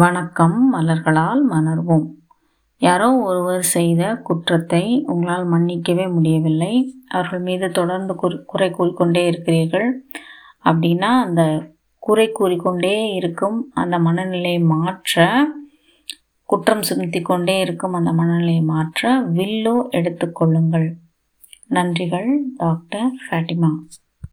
வணக்கம் மலர்களால் மலர்வோம் யாரோ ஒருவர் செய்த குற்றத்தை உங்களால் மன்னிக்கவே முடியவில்லை. அவர்கள் மீது தொடர்ந்து குறை குறை கூறிக்கொண்டே இருக்கிறீர்கள். அப்படின்னா அந்த குறை கூறிக்கொண்டே இருக்கும் அந்த மனநிலையை மாற்ற குற்றம் சுமத்தி கொண்டே இருக்கும் அந்த மனநிலையை மாற்ற வில்லோ எடுத்துக்கொள்ளுங்கள். நன்றிகள் டாக்டர் ஃபேட்டிமா.